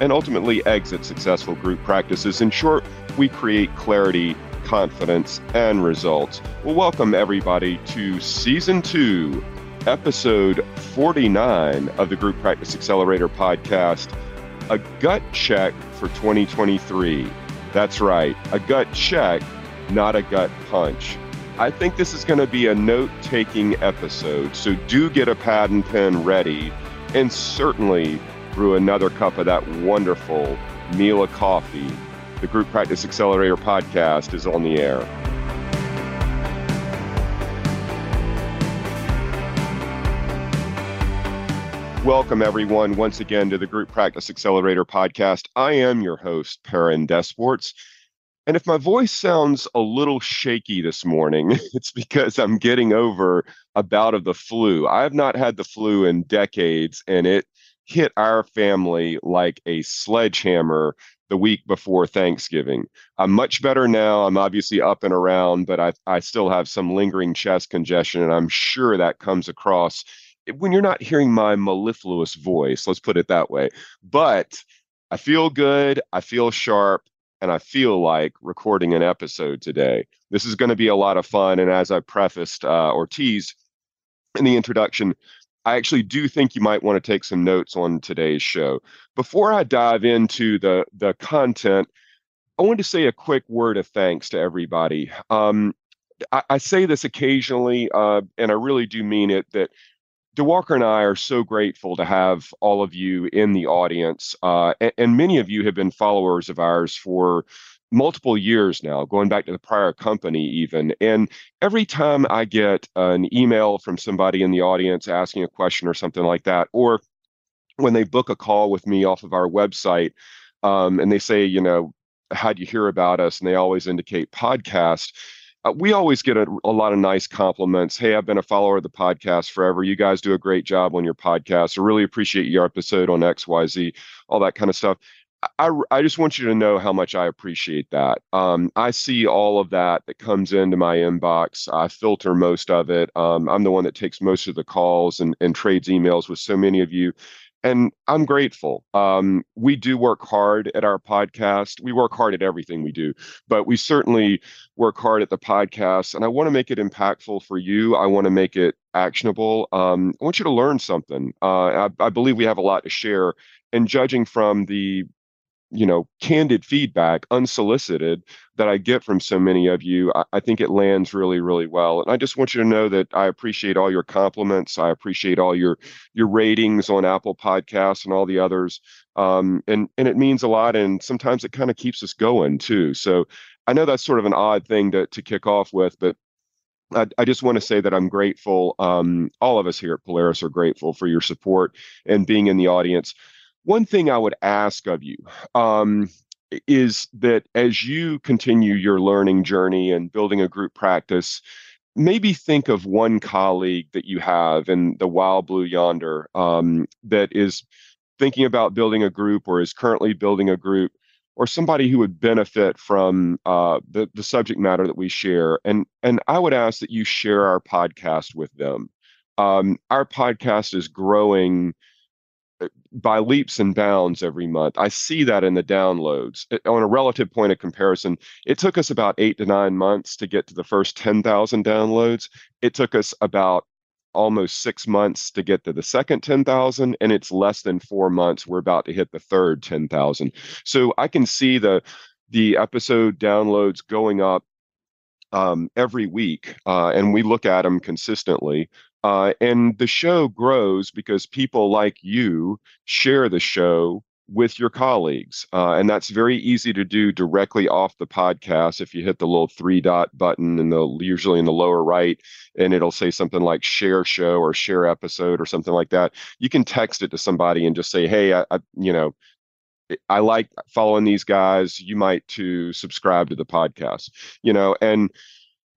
and ultimately exit successful group practices. In short, we create clarity, confidence, and results. Well, welcome everybody to season two, episode 49 of the Group Practice Accelerator podcast a gut check for 2023. That's right, a gut check, not a gut punch. I think this is going to be a note taking episode, so do get a pad and pen ready and certainly brew another cup of that wonderful Mila coffee. The Group Practice Accelerator podcast is on the air. Welcome, everyone, once again to the Group Practice Accelerator podcast. I am your host, Perrin Desports. And if my voice sounds a little shaky this morning, it's because I'm getting over a bout of the flu. I have not had the flu in decades, and it hit our family like a sledgehammer the week before Thanksgiving. I'm much better now. I'm obviously up and around, but I, I still have some lingering chest congestion, and I'm sure that comes across when you're not hearing my mellifluous voice. Let's put it that way. But I feel good. I feel sharp. And I feel like recording an episode today. This is going to be a lot of fun. And as I prefaced uh, or teased in the introduction, I actually do think you might want to take some notes on today's show. Before I dive into the the content, I want to say a quick word of thanks to everybody. Um, I, I, say this occasionally, uh, and I really do mean it. That Diwakar and I are so grateful to have all of you in the audience, uh, and, and many of you have been followers of ours for multiple years now, going back to the prior company, even. And every time I get an email from somebody in the audience asking a question or something like that, or when they book a call with me off of our website um, and they say, you know, how'd you hear about us? And they always indicate podcast. Uh, we always get a, a, lot of nice compliments. Hey, I've been a follower of the podcast forever. You guys do a great job on your podcast. I really appreciate your episode on XYZ, all that kind of stuff. I, I just want you to know how much I appreciate that. Um, I see all of that that comes into my inbox. I filter most of it. Um, I'm the one that takes most of the calls and, and trades emails with so many of you. And I'm grateful. Um, we do work hard at our podcast. We work hard at everything we do, but we certainly work hard at the podcast. And I want to make it impactful for you. I want to make it actionable. Um, I want you to learn something. Uh, I, I believe we have a lot to share. And judging from the you know candid feedback unsolicited that i get from so many of you I, I, think it lands really really well. And i just want you to know that i appreciate all your compliments. I appreciate all your your ratings on apple podcasts and all the others. Um, and and it means a lot and sometimes it kind of keeps us going too. So i know that's sort of an odd thing to, to kick off with but I, I, just want to say that I'm grateful. Um, all of us here at Polaris are grateful for your support and being in the audience one thing I would ask of you um, is that as you continue your learning journey and building a group practice, maybe think of one colleague that you have in the wild blue yonder um, that is thinking about building a group or is currently building a group or somebody who would benefit from uh, the, the subject matter that we share. And and i would ask that you share our podcast with them. Um, our podcast is growing by leaps and bounds every month. I see that in the downloads. On a relative point of comparison, it took us about eight to nine months to get to the first 10,000 downloads. It took us about almost six months to get to the second 10,000, and it's less than four months. We're about to hit the third 10,000. So I can see the the episode downloads going up um, every week, uh, and we look at them consistently. Uh, and the show grows because people like you share the show with your colleagues. Uh, and that's very easy to do directly off the podcast. If you hit the little three dot button in the usually in the lower right, and it'll say something like share show or share episode or something like that. You can text it to somebody and just say, hey, I, I you know, I like following these guys. You might to subscribe to the podcast, you know, and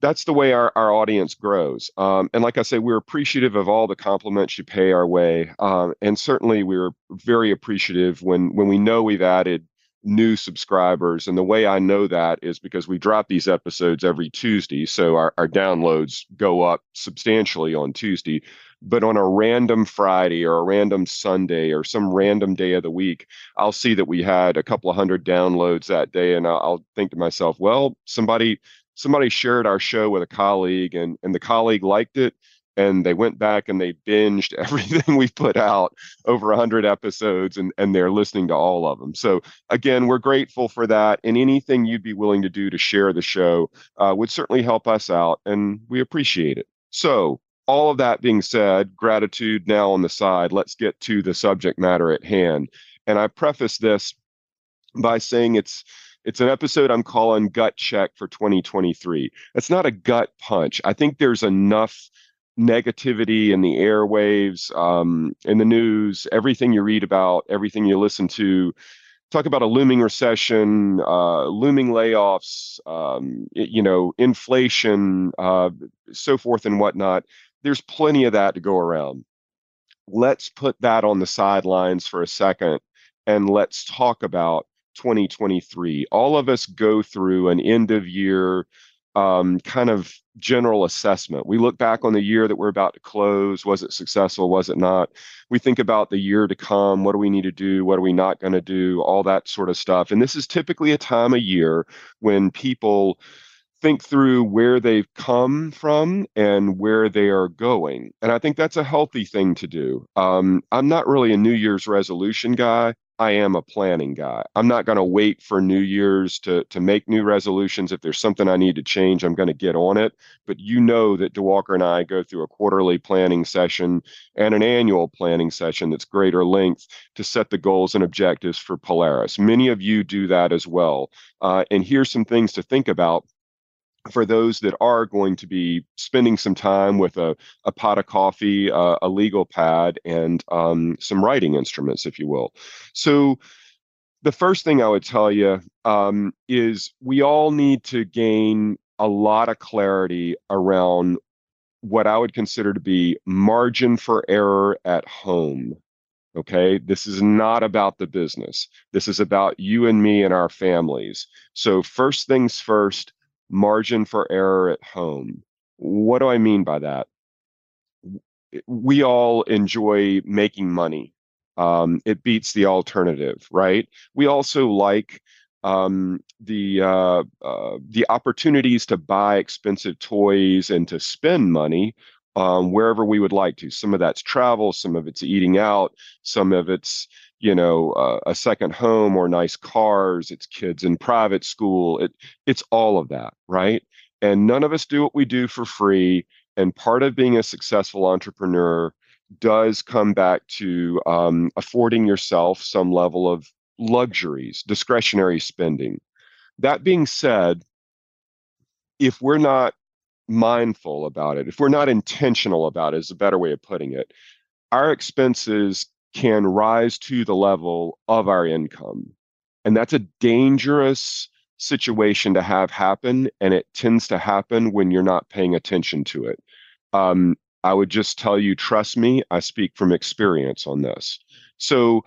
that's the way our, our audience grows. Um, and like I say, we're appreciative of all the compliments you pay our way. Um, and certainly we're very appreciative when when we know we've added new subscribers. And the way I know that is because we drop these episodes every Tuesday. So our, our downloads go up substantially on Tuesday. But on a random Friday or a random Sunday or some random day of the week, I'll see that we had a couple of hundred downloads that day. And I'll, I'll think to myself, well, somebody somebody shared our show with a colleague and and the colleague liked it and they went back and they binged everything we put out over 100 episodes and, and they're listening to all of them so again we're grateful for that and anything you'd be willing to do to share the show uh, would certainly help us out and we appreciate it. So all of that being said gratitude now on the side let's get to the subject matter at hand. And i preface this by saying it's it's an episode I'm calling Gut Check for 2023. It's not a gut punch. I think there's enough negativity in the airwaves, um, in the news, everything you read about, everything you listen to, talk about a looming recession, uh, looming layoffs, um, you know, inflation, uh, so forth and whatnot. There's plenty of that to go around. Let's put that on the sidelines for a second and let's talk about 2023. All of us go through an end of year um, kind of general assessment. We look back on the year that we're about to close. Was it successful? Was it not? We think about the year to come. What do we need to do? What are we not going to do? All that sort of stuff. And this is typically a time of year when people think through where they've come from and where they are going. And I think that's a healthy thing to do. Um, I'm not really a New Year's resolution guy. I am a planning guy. I'm not going to wait for New Year's to to make new resolutions. If there's something I need to change, I'm going to get on it. But you know that Diwakar and I go through a quarterly planning session and an annual planning session that's greater length to set the goals and objectives for Polaris. Many of you do that as well. Uh, and here's some things to think about for those that are going to be spending some time with a, a pot of coffee, uh, a legal pad, and um, some writing instruments, if you will. So, the first thing I would tell you um, is we all need to gain a lot of clarity around what I would consider to be margin for error at home. Okay, this is not about the business. This is about you and me and our families. So, first things first, margin for error at home. What do I mean by that? We all enjoy making money. Um, it beats the alternative, right? We also like um, the uh, uh, the opportunities to buy expensive toys and to spend money um, wherever we would like to. Some of that's travel, some of it's eating out, some of it's you know uh, a second home or nice cars it's kids in private school it it's all of that right and none of us do what we do for free and part of being a successful entrepreneur does come back to um, affording yourself some level of luxuries discretionary spending that being said if we're not mindful about it if we're not intentional about it is a better way of putting it our expenses can rise to the level of our income. And that's a dangerous situation to have happen. And it tends to happen when you're not paying attention to it. Um, I would just tell you, trust me, I speak from experience on this. So,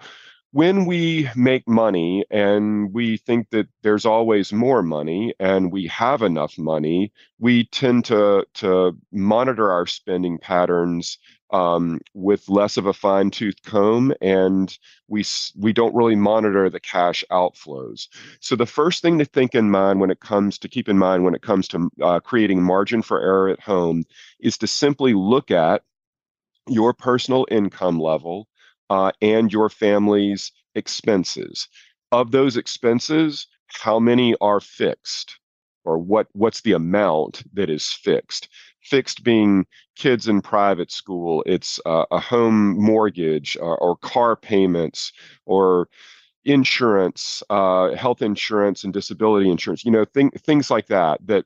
when we make money and we think that there's always more money and we have enough money, we tend to to monitor our spending patterns um, with less of a fine tooth comb, and we we don't really monitor the cash outflows. So the first thing to think in mind when it comes to keep in mind when it comes to uh, creating margin for error at home is to simply look at your personal income level uh, and your family's expenses. Of those expenses, how many are fixed? or what what's the amount that is fixed fixed being kids in private school it's uh, a home mortgage uh, or car payments or insurance uh, health insurance and disability insurance you know th- things like that that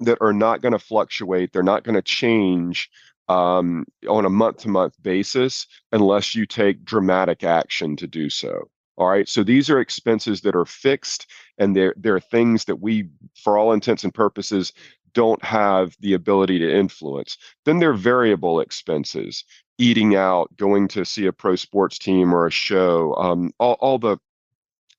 that are not going to fluctuate they're not going to change um, on a month to month basis unless you take dramatic action to do so All right. So these are expenses that are fixed and they're, they're things that we, for all intents and purposes, don't have the ability to influence. Then there are variable expenses, eating out, going to see a pro sports team or a show, um, all, all the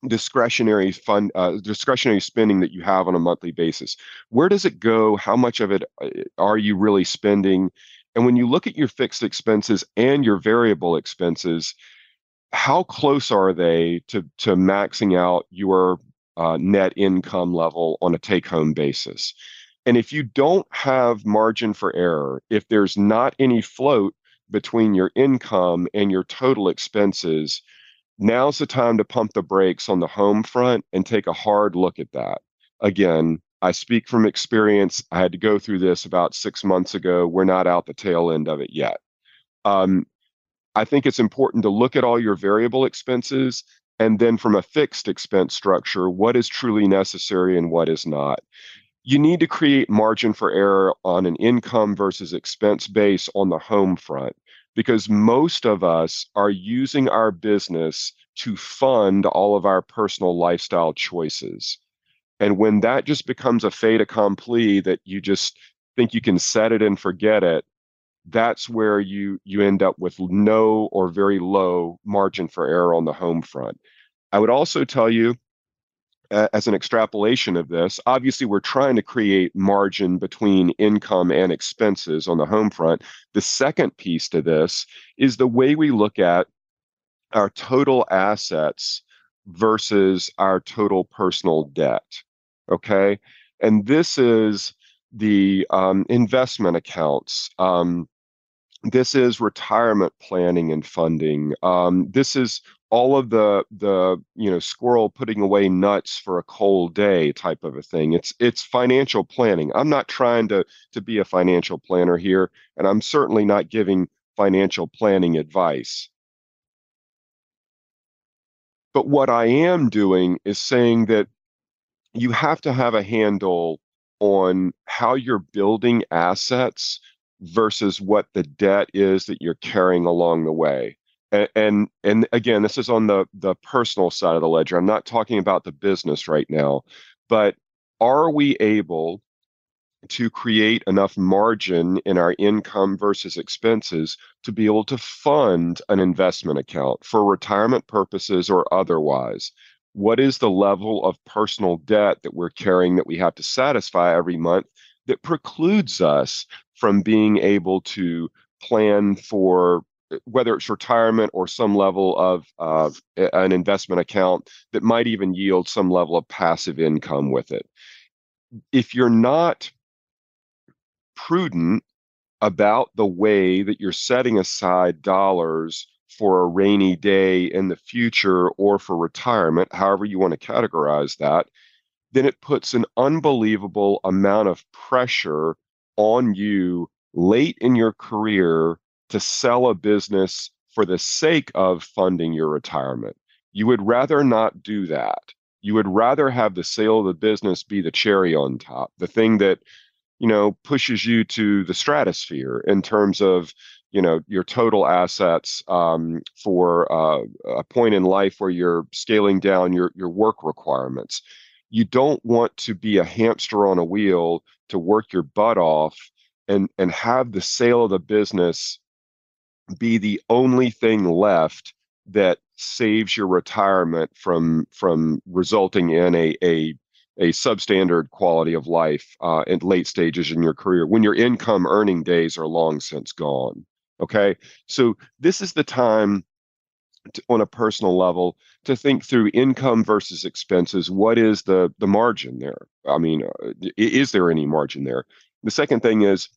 discretionary fund uh, discretionary spending that you have on a monthly basis where does it go how much of it uh, are you really spending and when you look at your fixed expenses and your variable expenses how close are they to to maxing out your uh, net income level on a take home basis and if you don't have margin for error if there's not any float between your income and your total expenses now's the time to pump the brakes on the home front and take a hard look at that. Again, I speak from experience. I had to go through this about six months ago. We're not out the tail end of it yet. Um, I think it's important to look at all your variable expenses and then from a fixed expense structure, what is truly necessary and what is not. You need to create margin for error on an income versus expense base on the home front because most of us are using our business to fund all of our personal lifestyle choices. And when that just becomes a fait accompli that you just think you can set it and forget it, that's where you you end up with no or very low margin for error on the home front. I would also tell you as an extrapolation of this, obviously we're trying to create margin between income and expenses on the home front. The second piece to this is the way we look at our total assets versus our total personal debt. Okay. And this is the um, investment accounts. Um, this is retirement planning and funding. Um, this is all of the the you know squirrel putting away nuts for a cold day type of a thing it's it's financial planning i'm not trying to to be a financial planner here and i'm certainly not giving financial planning advice but what i am doing is saying that you have to have a handle on how you're building assets versus what the debt is that you're carrying along the way. And, and and again this is on the the personal side of the ledger. I'm not talking about the business right now. But are we able to create enough margin in our income versus expenses to be able to fund an investment account for retirement purposes or otherwise what is the level of personal debt that we're carrying that we have to satisfy every month that precludes us from being able to plan for whether it's retirement or some level of uh, an investment account that might even yield some level of passive income with it. If you're not prudent about the way that you're setting aside dollars for a rainy day in the future or for retirement, however you want to categorize that, then it puts an unbelievable amount of pressure on you late in your career to sell a business for the sake of funding your retirement. You would rather not do that. You would rather have the sale of the business be the cherry on top, the thing that, you know, pushes you to the stratosphere in terms of, you know, your total assets um, for uh, a point in life where you're scaling down your your work requirements. You don't want to be a hamster on a wheel to work your butt off and and have the sale of the business be the only thing left that saves your retirement from from resulting in a a a substandard quality of life uh, in late stages in your career when your income earning days are long since gone. Okay, so this is the time to, on a personal level to think through income versus expenses. What is the the margin there? I mean, uh, is there any margin there? The second thing is,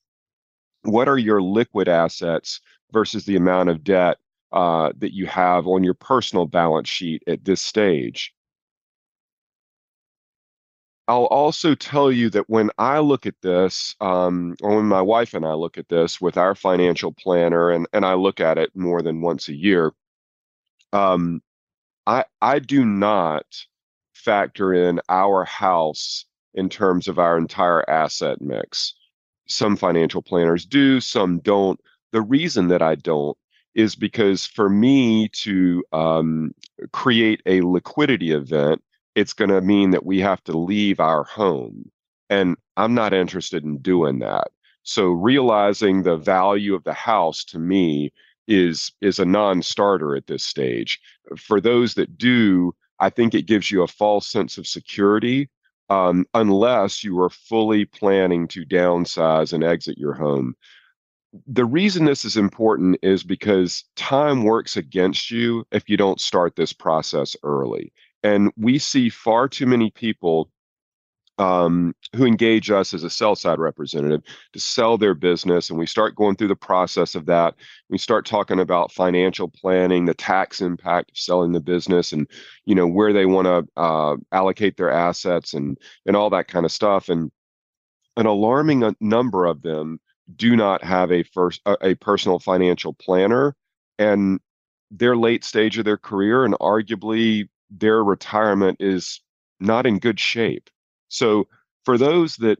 what are your liquid assets versus the amount of debt uh, that you have on your personal balance sheet at this stage. I'll also tell you that when I look at this, um, or when my wife and I look at this with our financial planner, and, and I look at it more than once a year, um, I, I do not factor in our house in terms of our entire asset mix. Some financial planners do, some don't. The reason that I don't is because for me to um, create a liquidity event, it's going to mean that we have to leave our home. And I'm not interested in doing that. So realizing the value of the house to me is is a non-starter at this stage. For those that do, I think it gives you a false sense of security um, unless you are fully planning to downsize and exit your home. The reason this is important is because time works against you if you don't start this process early. And we see far too many people um, who engage us as a sell side representative to sell their business. And we start going through the process of that. We start talking about financial planning, the tax impact of selling the business, and you know where they want to uh, allocate their assets and and all that kind of stuff. And an alarming number of them do not have a first a, a personal financial planner, and their late stage of their career, and arguably their retirement is not in good shape so for those that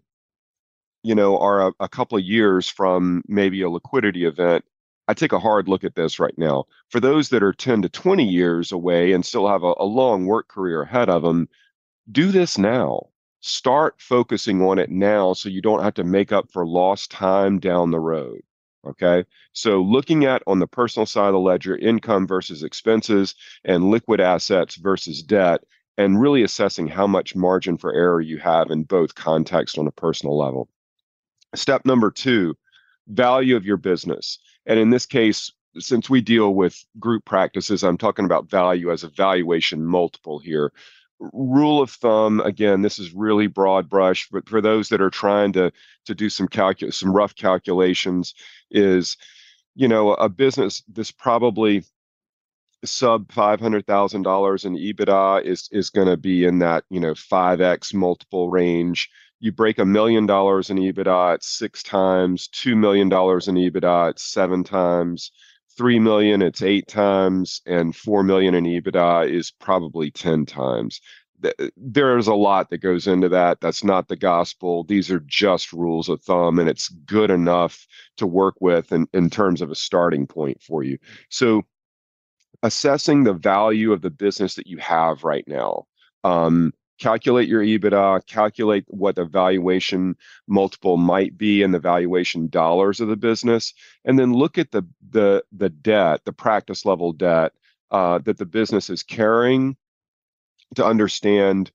you know are a, a couple of years from maybe a liquidity event, I take a hard look at this right now. For those that are 10 to 20 years away and still have a, a long work career ahead of them, do this now. Start focusing on it now so you don't have to make up for lost time down the road. Okay. So looking at on the personal side of the ledger, income versus expenses and liquid assets versus debt and really assessing how much margin for error you have in both context on a personal level. Step number two, value of your business. And in this case, since we deal with group practices, I'm talking about value as a valuation multiple here. Rule of thumb, again, this is really broad brush, but for those that are trying to to do some some rough calculations, is you know a business this probably sub five hundred thousand dollars in EBITDA is is going to be in that you know five x multiple range. You break a million dollars in EBITDA at six times, two million dollars in EBITDA at seven times, three million it's eight times, and four million in EBITDA is probably ten times. There's a lot that goes into that. That's not the gospel. These are just rules of thumb, and it's good enough to work with in, in terms of a starting point for you. So assessing the value of the business that you have right now. Um, calculate your EBITDA, calculate what the valuation multiple might be and the valuation dollars of the business, and then look at the the the debt, the practice level debt uh, that the business is carrying to understand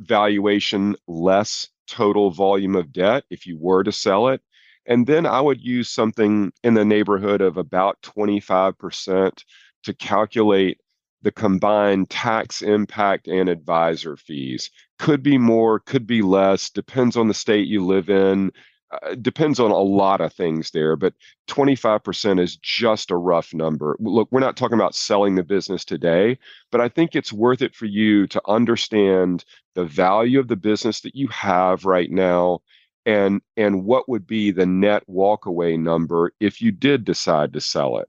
valuation less total volume of debt if you were to sell it. And then I would use something in the neighborhood of about 25% to calculate the combined tax impact and advisor fees. Could be more, could be less, depends on the state you live in, uh, depends on a lot of things there, but 25% is just a rough number. Look, we're not talking about selling the business today, but I think it's worth it for you to understand the value of the business that you have right now and and what would be the net walkaway number if you did decide to sell it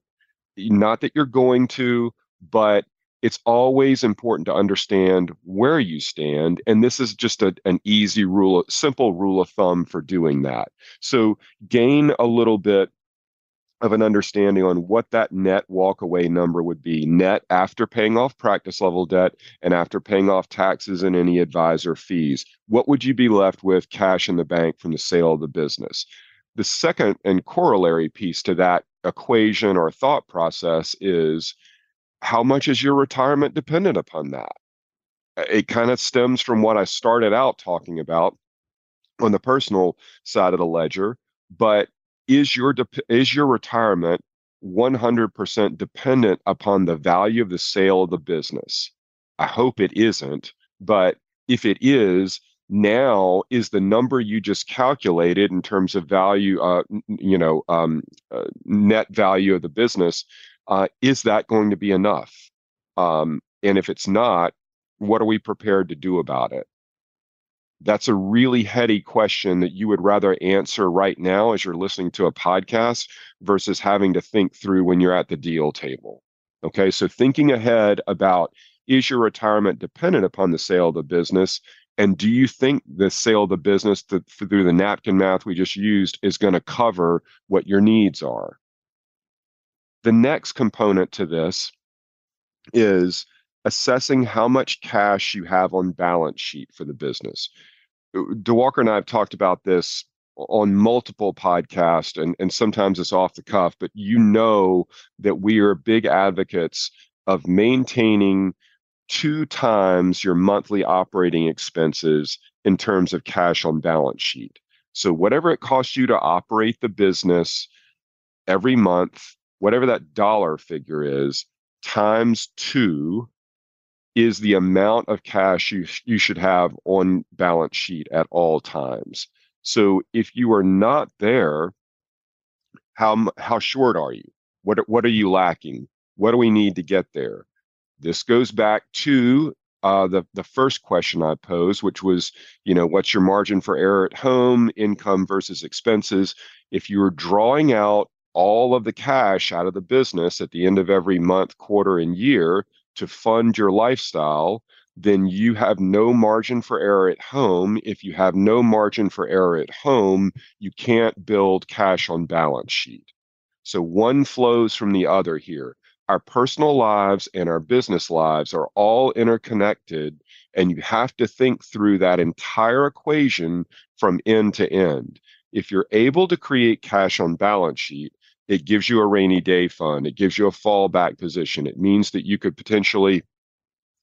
not that you're going to, but it's always important to understand where you stand. And this is just a, an easy rule, simple rule of thumb for doing that. So gain a little bit of an understanding on what that net walkaway number would be net after paying off practice level debt and after paying off taxes and any advisor fees. What would you be left with cash in the bank from the sale of the business? The second and corollary piece to that equation or thought process is how much is your retirement dependent upon that? It kind of stems from what I started out talking about on the personal side of the ledger, but is your de- is your retirement 100% dependent upon the value of the sale of the business? I hope it isn't, but if it is, now is the number you just calculated in terms of value, uh, you know, um, uh, net value of the business, uh, is that going to be enough? Um, and if it's not, what are we prepared to do about it? That's a really heady question that you would rather answer right now as you're listening to a podcast versus having to think through when you're at the deal table. Okay, so thinking ahead about is your retirement dependent upon the sale of the business? And do you think the sale of the business to, through the napkin math we just used is going to cover what your needs are? The next component to this is assessing how much cash you have on balance sheet for the business. Uh, Diwakar and I have talked about this on multiple podcasts and, and sometimes it's off the cuff, but you know that we are big advocates of maintaining two times your monthly operating expenses in terms of cash on balance sheet. So whatever it costs you to operate the business every month, whatever that dollar figure is, times two is the amount of cash you, you should have on balance sheet at all times. So if you are not there, how how short are you? What what are you lacking? What do we need to get there? This goes back to uh, the the first question I posed, which was, you know, what's your margin for error at home, income versus expenses? If you are drawing out all of the cash out of the business at the end of every month, quarter, and year to fund your lifestyle, then you have no margin for error at home. If you have no margin for error at home, you can't build cash on balance sheet. So one flows from the other here. Our personal lives and our business lives are all interconnected, and you have to think through that entire equation from end to end. If you're able to create cash on balance sheet, it gives you a rainy day fund. It gives you a fallback position. It means that you could potentially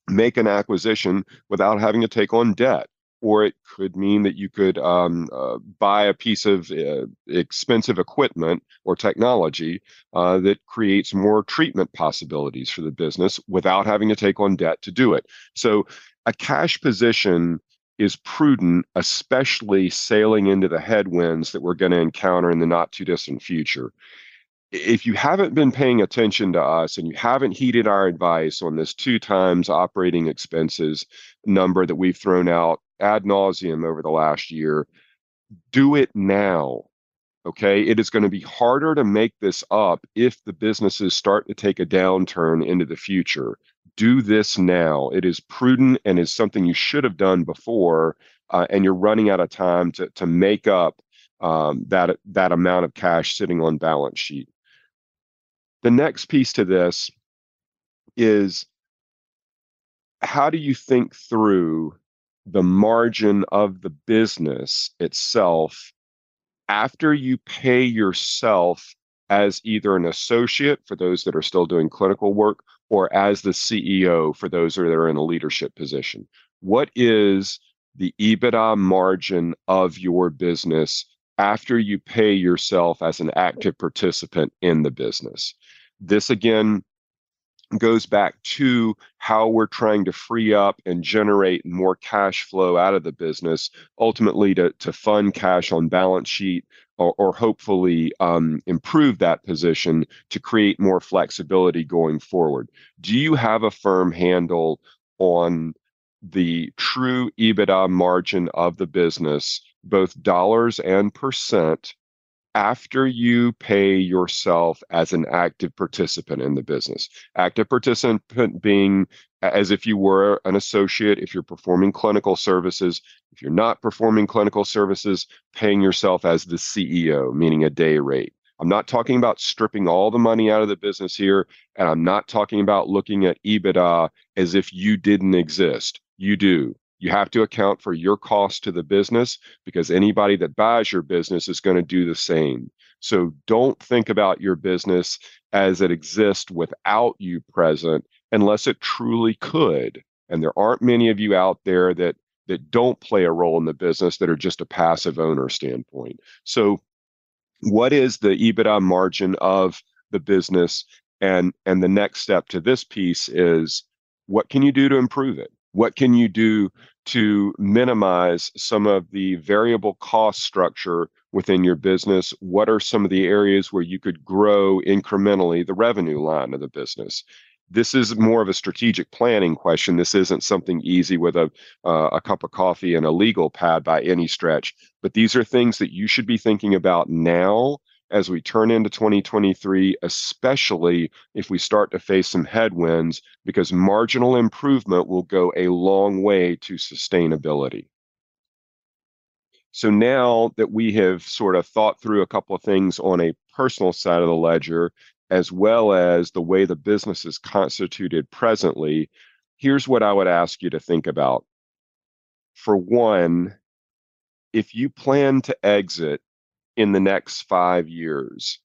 make an acquisition without having to take on debt. Or it could mean that you could um, uh, buy a piece of uh, expensive equipment or technology uh, that creates more treatment possibilities for the business without having to take on debt to do it. So, a cash position is prudent, especially sailing into the headwinds that we're going to encounter in the not too distant future if you haven't been paying attention to us and you haven't heeded our advice on this two times operating expenses number that we've thrown out ad nauseum over the last year, do it now. Okay. It is going to be harder to make this up if the businesses start to take a downturn into the future. Do this now. It is prudent and is something you should have done before, uh, and you're running out of time to, to make up um, that that amount of cash sitting on balance sheet. The next piece to this is how do you think through the margin of the business itself after you pay yourself as either an associate for those that are still doing clinical work or as the CEO for those that are in a leadership position? What is the EBITDA margin of your business after you pay yourself as an active participant in the business? This again goes back to how we're trying to free up and generate more cash flow out of the business, ultimately to, to fund cash on balance sheet or, or hopefully um, improve that position to create more flexibility going forward. Do you have a firm handle on the true EBITDA margin of the business, both dollars and percent, after you pay yourself as an active participant in the business. Active participant being as if you were an associate, if you're performing clinical services. If you're not performing clinical services, paying yourself as the CEO, meaning a day rate. I'm not talking about stripping all the money out of the business here, and I'm not talking about looking at EBITDA as if you didn't exist. You do. You have to account for your cost to the business because anybody that buys your business is going to do the same. So don't think about your business as it exists without you present unless it truly could. And there aren't many of you out there that that don't play a role in the business that are just a passive owner standpoint. So what is the EBITDA margin of the business and and the next step to this piece is what can you do to improve it? What can you do to minimize some of the variable cost structure within your business? What are some of the areas where you could grow incrementally the revenue line of the business? This is more of a strategic planning question. This isn't something easy with a uh, a cup of coffee and a legal pad by any stretch. But these are things that you should be thinking about now as we turn into 2023, especially if we start to face some headwinds, because marginal improvement will go a long way to sustainability. So now that we have sort of thought through a couple of things on a personal side of the ledger, as well as the way the business is constituted presently, here's what I would ask you to think about. For one, if you plan to exit in the next five years,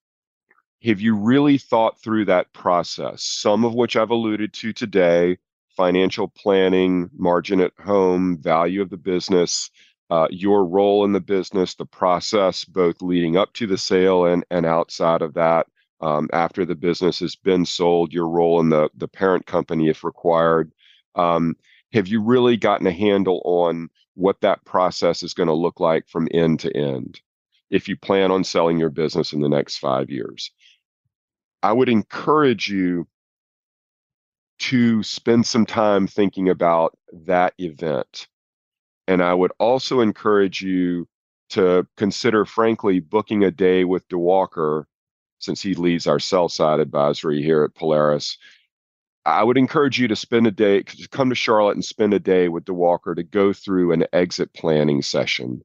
have you really thought through that process? Some of which I've alluded to today financial planning, margin at home, value of the business, uh, your role in the business, the process, both leading up to the sale and, and outside of that. Um, after the business has been sold, your role in the, the parent company, if required. Um, have you really gotten a handle on what that process is going to look like from end to end if you plan on selling your business in the next five years? I would encourage you to spend some time thinking about that event. And I would also encourage you to consider, frankly, booking a day with Diwakar, since he leads our sell side advisory here at Polaris. I would encourage you to spend a day, come to Charlotte and spend a day with Diwakar to go through an exit planning session.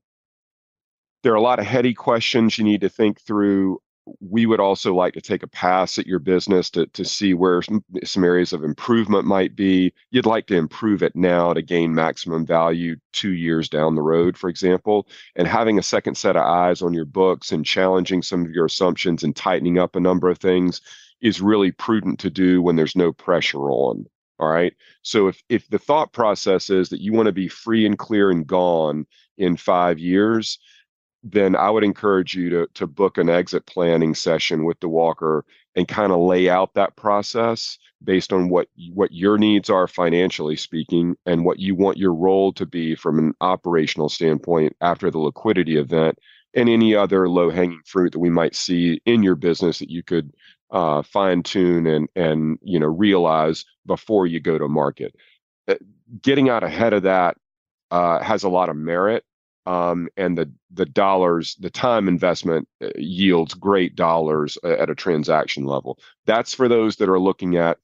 There are a lot of heady questions you need to think through we would also like to take a pass at your business to, to see where some, areas of improvement might be. You'd like to improve it now to gain maximum value two years down the road, for example. And having a second set of eyes on your books and challenging some of your assumptions and tightening up a number of things is really prudent to do when there's no pressure on. All right. So if if the thought process is that you want to be free and clear and gone in five years, then I would encourage you to to book an exit planning session with Diwakar and kind of lay out that process based on what what your needs are financially speaking and what you want your role to be from an operational standpoint after the liquidity event and any other low hanging fruit that we might see in your business that you could uh, fine tune and and you know realize before you go to market. Uh, getting out ahead of that uh, has a lot of merit um, and the the dollars, the time investment uh, yields great dollars at a transaction level. That's for those that are looking at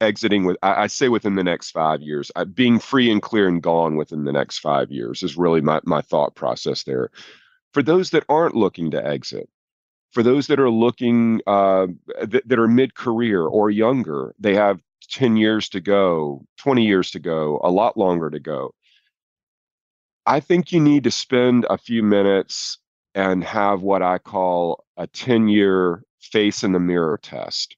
exiting with. I, I say within the next five years, I, being free and clear and gone within the next five years is really my my thought process there. For those that aren't looking to exit, for those that are looking uh, th- that are mid career or younger, they have 10 years to go, 20 years to go, a lot longer to go I think you need to spend a few minutes and have what I call a 10 year face in the mirror test.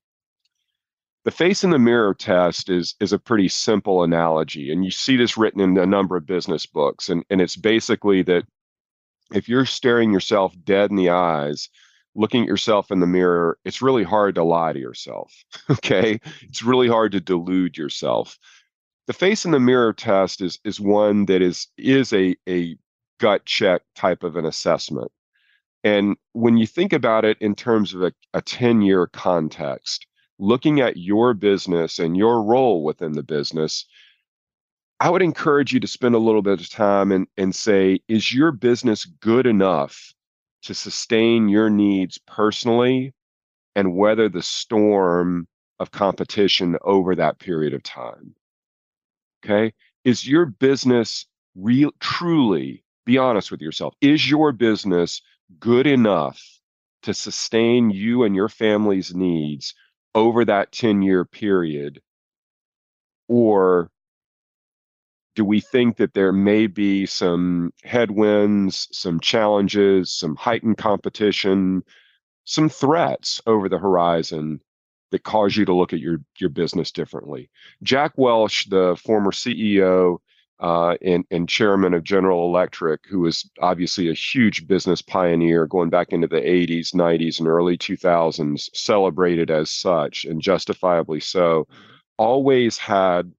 The face in the mirror test is, is a pretty simple analogy, and you see this written in a number of business books. And, and it's basically that if you're staring yourself dead in the eyes, looking at yourself in the mirror, it's really hard to lie to yourself. Okay. It's really hard to delude yourself the face in the mirror test is is one that is is a a gut check type of an assessment. And when you think about it in terms of a, a 10 year context, looking at your business and your role within the business, I would encourage you to spend a little bit of time and, and say, is your business good enough to sustain your needs personally and weather the storm of competition over that period of time? Okay. Is your business real, truly, be honest with yourself, is your business good enough to sustain you and your family's needs over that 10 year period? Or do we think that there may be some headwinds, some challenges, some heightened competition, some threats over the horizon that cause you to look at your your business differently. Jack Welch, the former CEO uh, and, and chairman of General Electric, who was obviously a huge business pioneer going back into the 80s, 90s, and early 2000s, celebrated as such and justifiably so, always had.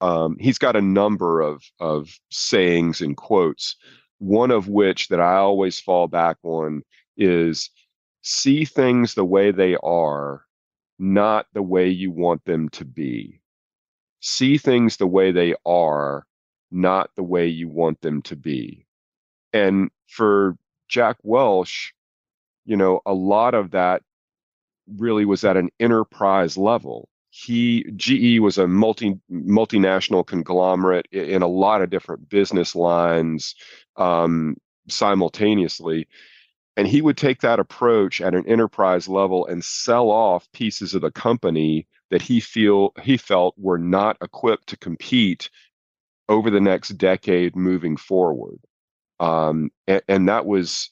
Um, he's got a number of of sayings and quotes. One of which that I always fall back on is see things the way they are not the way you want them to be. See things the way they are, not the way you want them to be. And for Jack Welch, you know, a lot of that really was at an enterprise level. He GE was a multi multinational conglomerate in a lot of different business lines um, simultaneously and he would take that approach at an enterprise level and sell off pieces of the company that he feel he felt were not equipped to compete over the next decade moving forward. Um, and, and, that was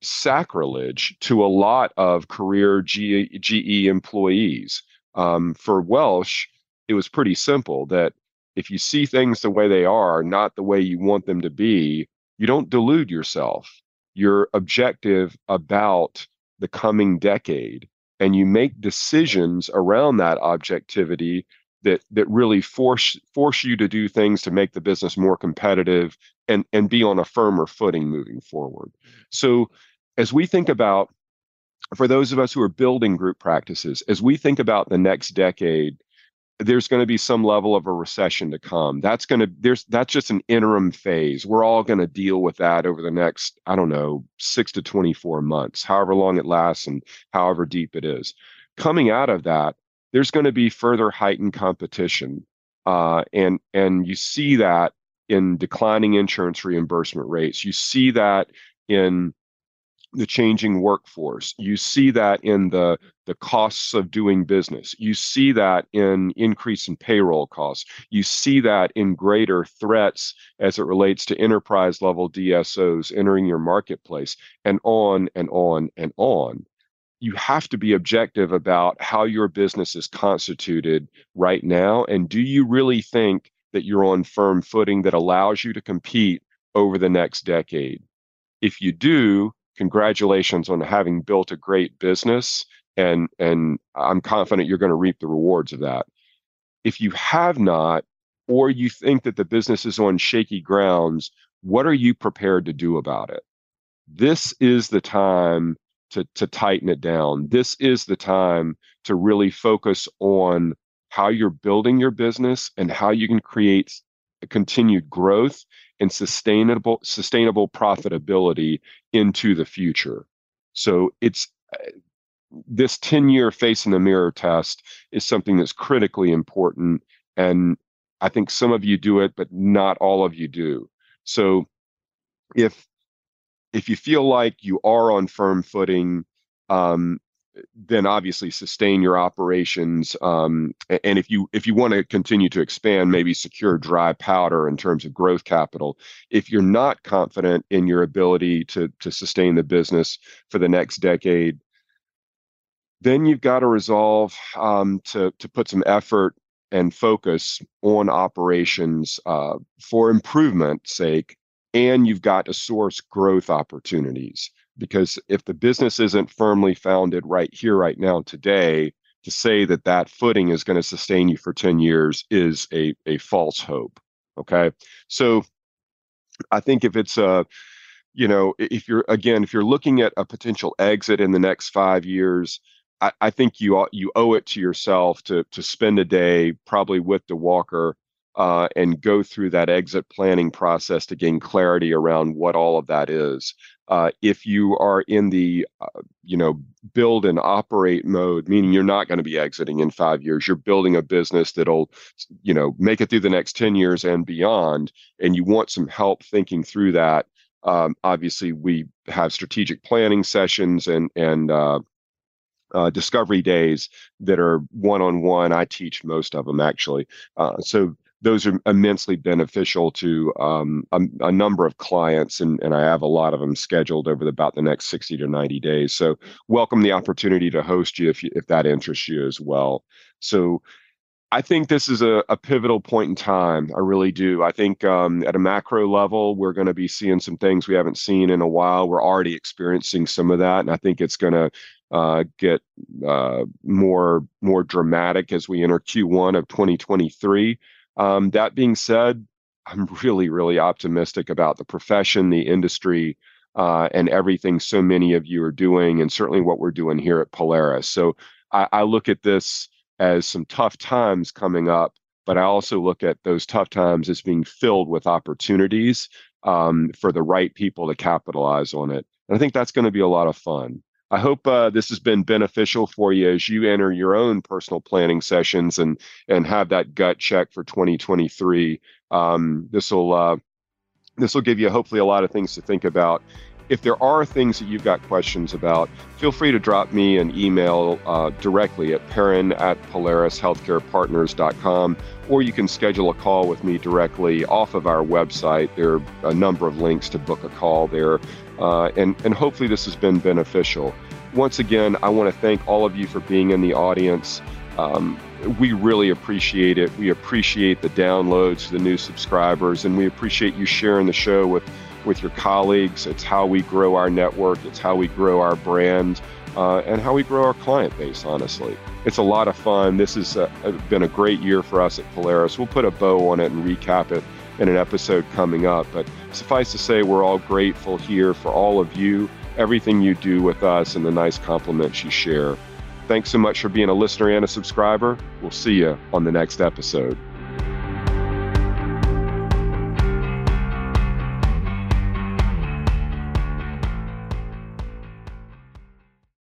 sacrilege to a lot of career G, GE employees. Um, for Welch, it was pretty simple that if you see things the way they are, not the way you want them to be, you don't delude yourself. You're objective about the coming decade and you make decisions around that objectivity that that really force force you to do things to make the business more competitive and and be on a firmer footing moving forward. So as we think about for those of us who are building group practices, as we think about the next decade, there's going to be some level of a recession to come. That's going to there's that's just an interim phase. We're all going to deal with that over the next I don't know 6 to 24 months, however long it lasts and however deep it is. Coming out of that, there's going to be further heightened competition. Uh, and and you see that in declining insurance reimbursement rates. You see that in the changing workforce. You see that in the the costs of doing business. You see that in increase in payroll costs. You see that in greater threats as it relates to enterprise level DSOs entering your marketplace and on and on and on. You have to be objective about how your business is constituted right now and do you really think that you're on firm footing that allows you to compete over the next decade? If you do, congratulations on having built a great business and and I'm confident you're going to reap the rewards of that. If you have not or you think that the business is on shaky grounds, what are you prepared to do about it? This is the time to to tighten it down. This is the time to really focus on how you're building your business and how you can create continued growth and sustainable sustainable profitability into the future. So it's uh, this 10 year face in the mirror test is something that's critically important and I think some of you do it but not all of you do. So if if you feel like you are on firm footing um, then obviously sustain your operations um, and if you if you want to continue to expand maybe secure dry powder in terms of growth capital if you're not confident in your ability to to sustain the business for the next decade then you've got to resolve um, to to put some effort and focus on operations uh, for improvement sake and you've got to source growth opportunities because if the business isn't firmly founded right here right now today to say that that footing is going to sustain you for 10 years is a, a false hope okay? So i think if it's a you know if you're again if you're looking at a potential exit in the next five years i, I think you you owe it to yourself to to spend a day probably with Diwakar uh, and go through that exit planning process to gain clarity around what all of that is. Uh, if you are in the, uh, you know, build and operate mode, meaning you're not going to be exiting in five years, you're building a business that'll, you know, make it through the next 10 years and beyond, and you want some help thinking through that. Um, obviously, we have strategic planning sessions and and uh, uh, discovery days that are one on one. I teach most of them actually. Uh, so those are immensely beneficial to um, a, a, number of clients, and, and I have a lot of them scheduled over the, about the next 60 to 90 days. So, welcome the opportunity to host you if, you, if that interests you as well. So, I think this is a, a pivotal point in time. I really do. I think um, at a macro level, we're going to be seeing some things we haven't seen in a while. We're already experiencing some of that, and I think it's going to uh, get uh, more more dramatic as we enter Q1 of 2023. Um, that being said, I'm really, really optimistic about the profession, the industry, uh, and everything so many of you are doing, and certainly what we're doing here at Polaris. So I, I look at this as some tough times coming up, but I also look at those tough times as being filled with opportunities um, for the right people to capitalize on it. And I think that's going to be a lot of fun. I hope uh, this has been beneficial for you as you enter your own personal planning sessions and and have that gut check for 2023. Um, this will uh, this will give you hopefully a lot of things to think about if there are things that you've got questions about, feel free to drop me an email uh, directly at perrin at polarishealthcarepartners.com, or you can schedule a call with me directly off of our website. There are a number of links to book a call there, uh, and, and hopefully this has been beneficial. Once again, I want to thank all of you for being in the audience. Um, we really appreciate it. We appreciate the downloads, the new subscribers, and we appreciate you sharing the show with with your colleagues. It's how we grow our network, it's how we grow our brand, uh, and how we grow our client base, honestly. It's a lot of fun. This has been a great year for us at Polaris. We'll put a bow on it and recap it in an episode coming up. But suffice to say, we're all grateful here for all of you, everything you do with us, and the nice compliments you share. Thanks so much for being a listener and a subscriber. We'll see you on the next episode.